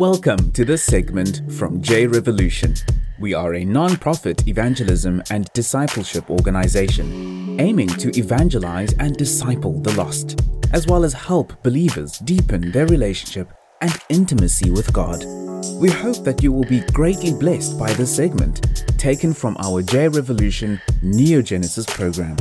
Welcome to this segment from J Revolution. We are a non profit evangelism and discipleship organization aiming to evangelize and disciple the lost, as well as help believers deepen their relationship and intimacy with God. We hope that you will be greatly blessed by this segment taken from our J Revolution Neogenesis program.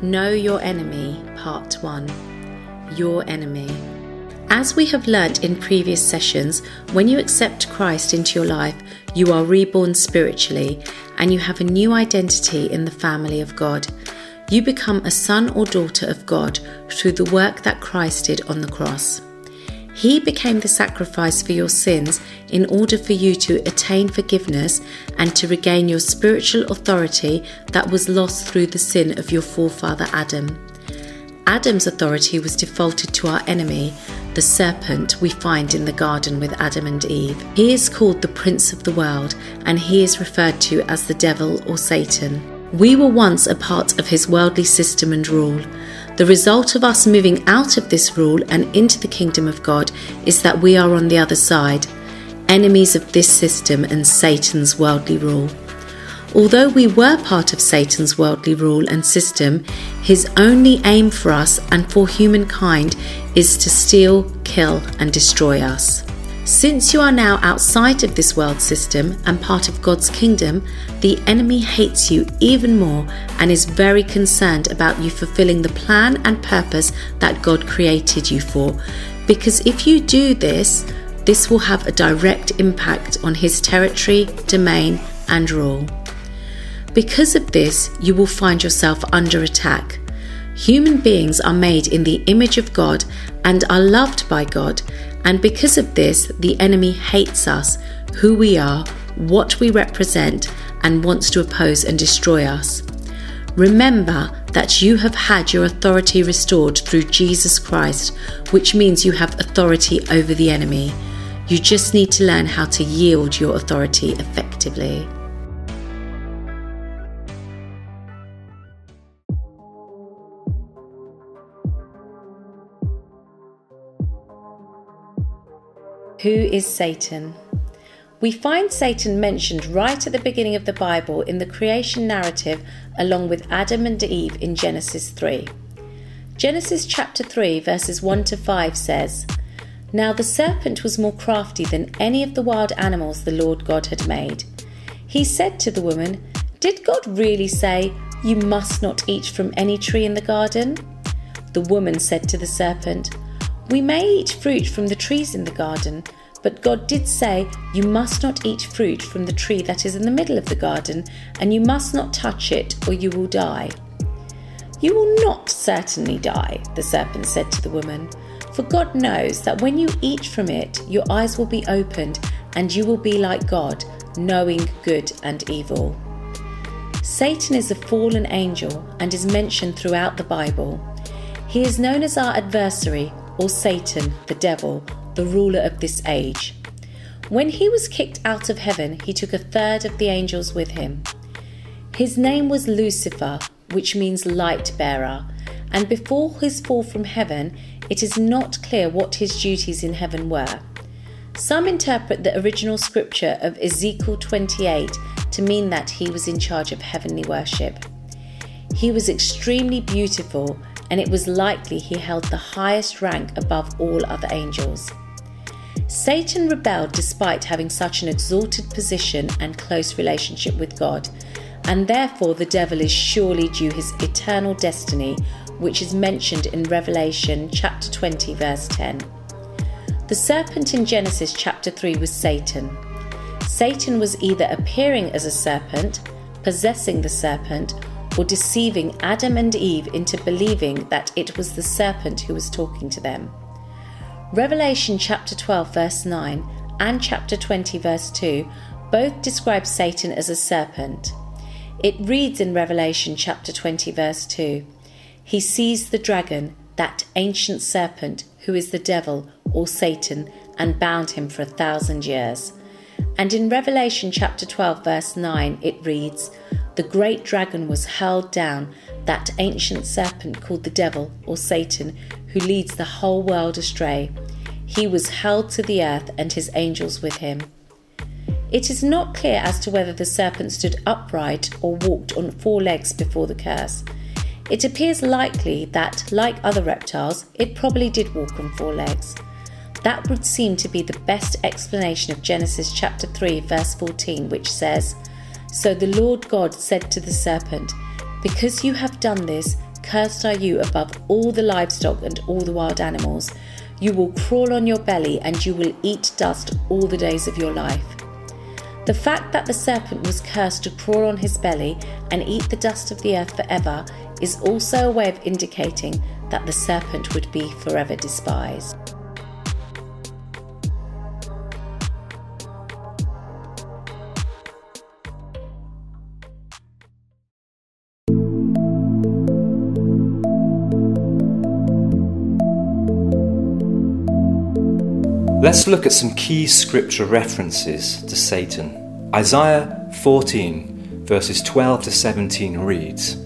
Know Your Enemy, Part 1 Your Enemy. As we have learnt in previous sessions, when you accept Christ into your life, you are reborn spiritually and you have a new identity in the family of God. You become a son or daughter of God through the work that Christ did on the cross. He became the sacrifice for your sins in order for you to attain forgiveness and to regain your spiritual authority that was lost through the sin of your forefather Adam. Adam's authority was defaulted to our enemy, the serpent we find in the garden with Adam and Eve. He is called the Prince of the World and he is referred to as the devil or Satan. We were once a part of his worldly system and rule. The result of us moving out of this rule and into the kingdom of God is that we are on the other side, enemies of this system and Satan's worldly rule. Although we were part of Satan's worldly rule and system, his only aim for us and for humankind is to steal, kill, and destroy us. Since you are now outside of this world system and part of God's kingdom, the enemy hates you even more and is very concerned about you fulfilling the plan and purpose that God created you for. Because if you do this, this will have a direct impact on his territory, domain, and rule. Because of this, you will find yourself under attack. Human beings are made in the image of God and are loved by God, and because of this, the enemy hates us, who we are, what we represent, and wants to oppose and destroy us. Remember that you have had your authority restored through Jesus Christ, which means you have authority over the enemy. You just need to learn how to yield your authority effectively. Who is Satan? We find Satan mentioned right at the beginning of the Bible in the creation narrative, along with Adam and Eve in Genesis 3. Genesis chapter 3, verses 1 to 5 says, Now the serpent was more crafty than any of the wild animals the Lord God had made. He said to the woman, Did God really say, You must not eat from any tree in the garden? The woman said to the serpent, we may eat fruit from the trees in the garden, but God did say, You must not eat fruit from the tree that is in the middle of the garden, and you must not touch it, or you will die. You will not certainly die, the serpent said to the woman, for God knows that when you eat from it, your eyes will be opened, and you will be like God, knowing good and evil. Satan is a fallen angel and is mentioned throughout the Bible. He is known as our adversary or Satan, the devil, the ruler of this age. When he was kicked out of heaven, he took a third of the angels with him. His name was Lucifer, which means light bearer, and before his fall from heaven, it is not clear what his duties in heaven were. Some interpret the original scripture of Ezekiel 28 to mean that he was in charge of heavenly worship. He was extremely beautiful and it was likely he held the highest rank above all other angels. Satan rebelled despite having such an exalted position and close relationship with God, and therefore the devil is surely due his eternal destiny, which is mentioned in Revelation chapter 20, verse 10. The serpent in Genesis chapter 3 was Satan. Satan was either appearing as a serpent, possessing the serpent, or deceiving Adam and Eve into believing that it was the serpent who was talking to them. Revelation chapter 12, verse 9, and chapter 20, verse 2 both describe Satan as a serpent. It reads in Revelation chapter 20, verse 2 He sees the dragon, that ancient serpent, who is the devil, or Satan, and bound him for a thousand years. And in Revelation chapter 12, verse 9, it reads, The great dragon was hurled down, that ancient serpent called the devil or Satan, who leads the whole world astray. He was hurled to the earth and his angels with him. It is not clear as to whether the serpent stood upright or walked on four legs before the curse. It appears likely that, like other reptiles, it probably did walk on four legs. That would seem to be the best explanation of Genesis chapter 3, verse 14, which says, So the Lord God said to the serpent, Because you have done this, cursed are you above all the livestock and all the wild animals. You will crawl on your belly, and you will eat dust all the days of your life. The fact that the serpent was cursed to crawl on his belly and eat the dust of the earth forever is also a way of indicating that the serpent would be forever despised. Let's look at some key scripture references to Satan. Isaiah 14, verses 12 to 17 reads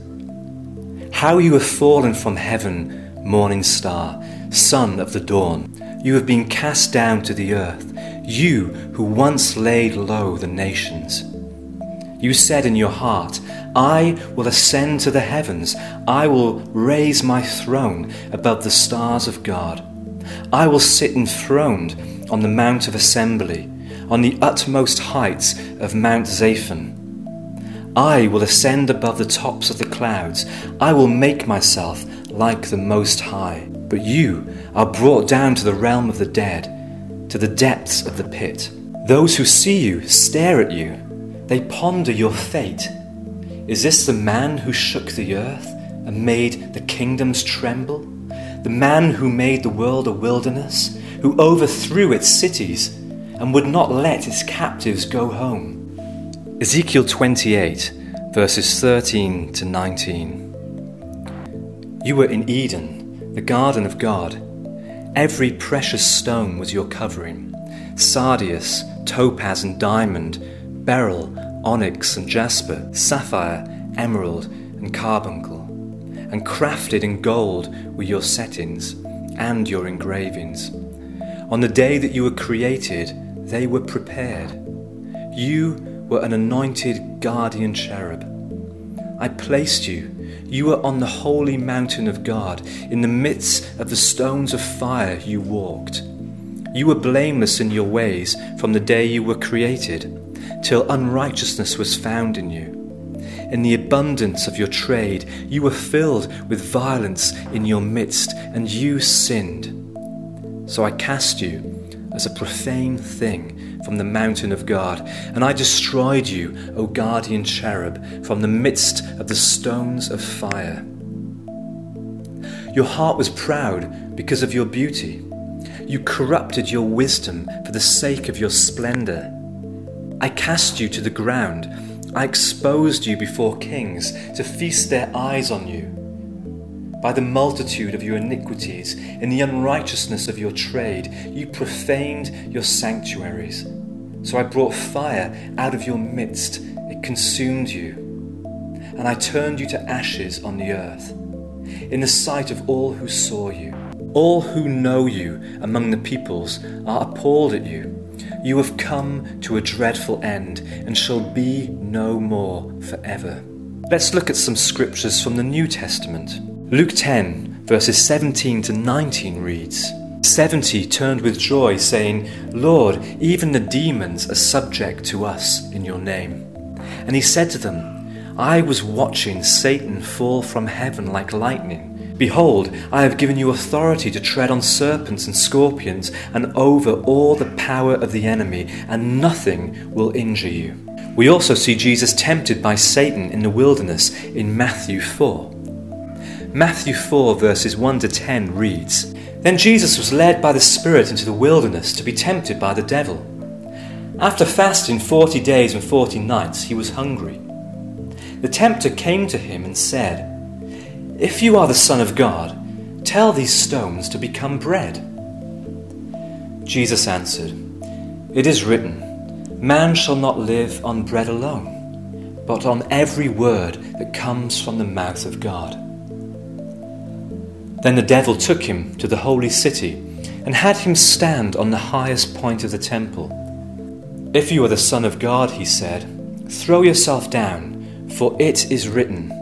How you have fallen from heaven, morning star, son of the dawn. You have been cast down to the earth, you who once laid low the nations. You said in your heart, I will ascend to the heavens, I will raise my throne above the stars of God. I will sit enthroned on the Mount of Assembly, on the utmost heights of Mount Zaphon. I will ascend above the tops of the clouds. I will make myself like the Most High. But you are brought down to the realm of the dead, to the depths of the pit. Those who see you stare at you. They ponder your fate. Is this the man who shook the earth and made the kingdoms tremble? The man who made the world a wilderness, who overthrew its cities and would not let its captives go home. Ezekiel 28, verses 13 to 19. You were in Eden, the garden of God. Every precious stone was your covering sardius, topaz, and diamond, beryl, onyx, and jasper, sapphire, emerald, and carbuncle and crafted in gold were your settings and your engravings. On the day that you were created, they were prepared. You were an anointed guardian cherub. I placed you. You were on the holy mountain of God. In the midst of the stones of fire, you walked. You were blameless in your ways from the day you were created, till unrighteousness was found in you. In the abundance of your trade, you were filled with violence in your midst, and you sinned. So I cast you as a profane thing from the mountain of God, and I destroyed you, O guardian cherub, from the midst of the stones of fire. Your heart was proud because of your beauty. You corrupted your wisdom for the sake of your splendor. I cast you to the ground I exposed you before kings to feast their eyes on you. By the multitude of your iniquities, in the unrighteousness of your trade, you profaned your sanctuaries. So I brought fire out of your midst, it consumed you. And I turned you to ashes on the earth, in the sight of all who saw you. All who know you among the peoples are appalled at you. You have come to a dreadful end and shall be no more forever. Let's look at some scriptures from the New Testament. Luke 10, verses 17 to 19 reads 70 turned with joy, saying, Lord, even the demons are subject to us in your name. And he said to them, I was watching Satan fall from heaven like lightning. Behold, I have given you authority to tread on serpents and scorpions, and over all the power of the enemy, and nothing will injure you. We also see Jesus tempted by Satan in the wilderness in Matthew 4. Matthew 4, verses 1 to 10 reads Then Jesus was led by the Spirit into the wilderness to be tempted by the devil. After fasting forty days and forty nights, he was hungry. The tempter came to him and said, if you are the Son of God, tell these stones to become bread. Jesus answered, It is written, Man shall not live on bread alone, but on every word that comes from the mouth of God. Then the devil took him to the holy city and had him stand on the highest point of the temple. If you are the Son of God, he said, throw yourself down, for it is written,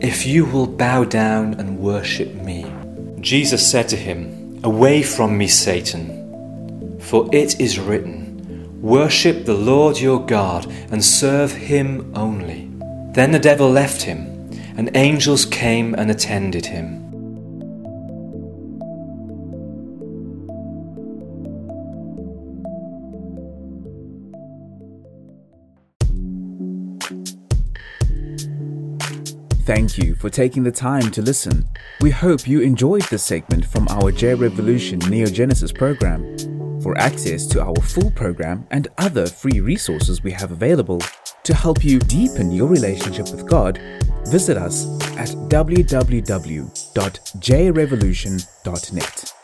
if you will bow down and worship me. Jesus said to him, Away from me, Satan, for it is written, Worship the Lord your God and serve him only. Then the devil left him, and angels came and attended him. Thank you for taking the time to listen. We hope you enjoyed this segment from our J Revolution Neo Genesis program. For access to our full program and other free resources we have available to help you deepen your relationship with God, visit us at www.jrevolution.net.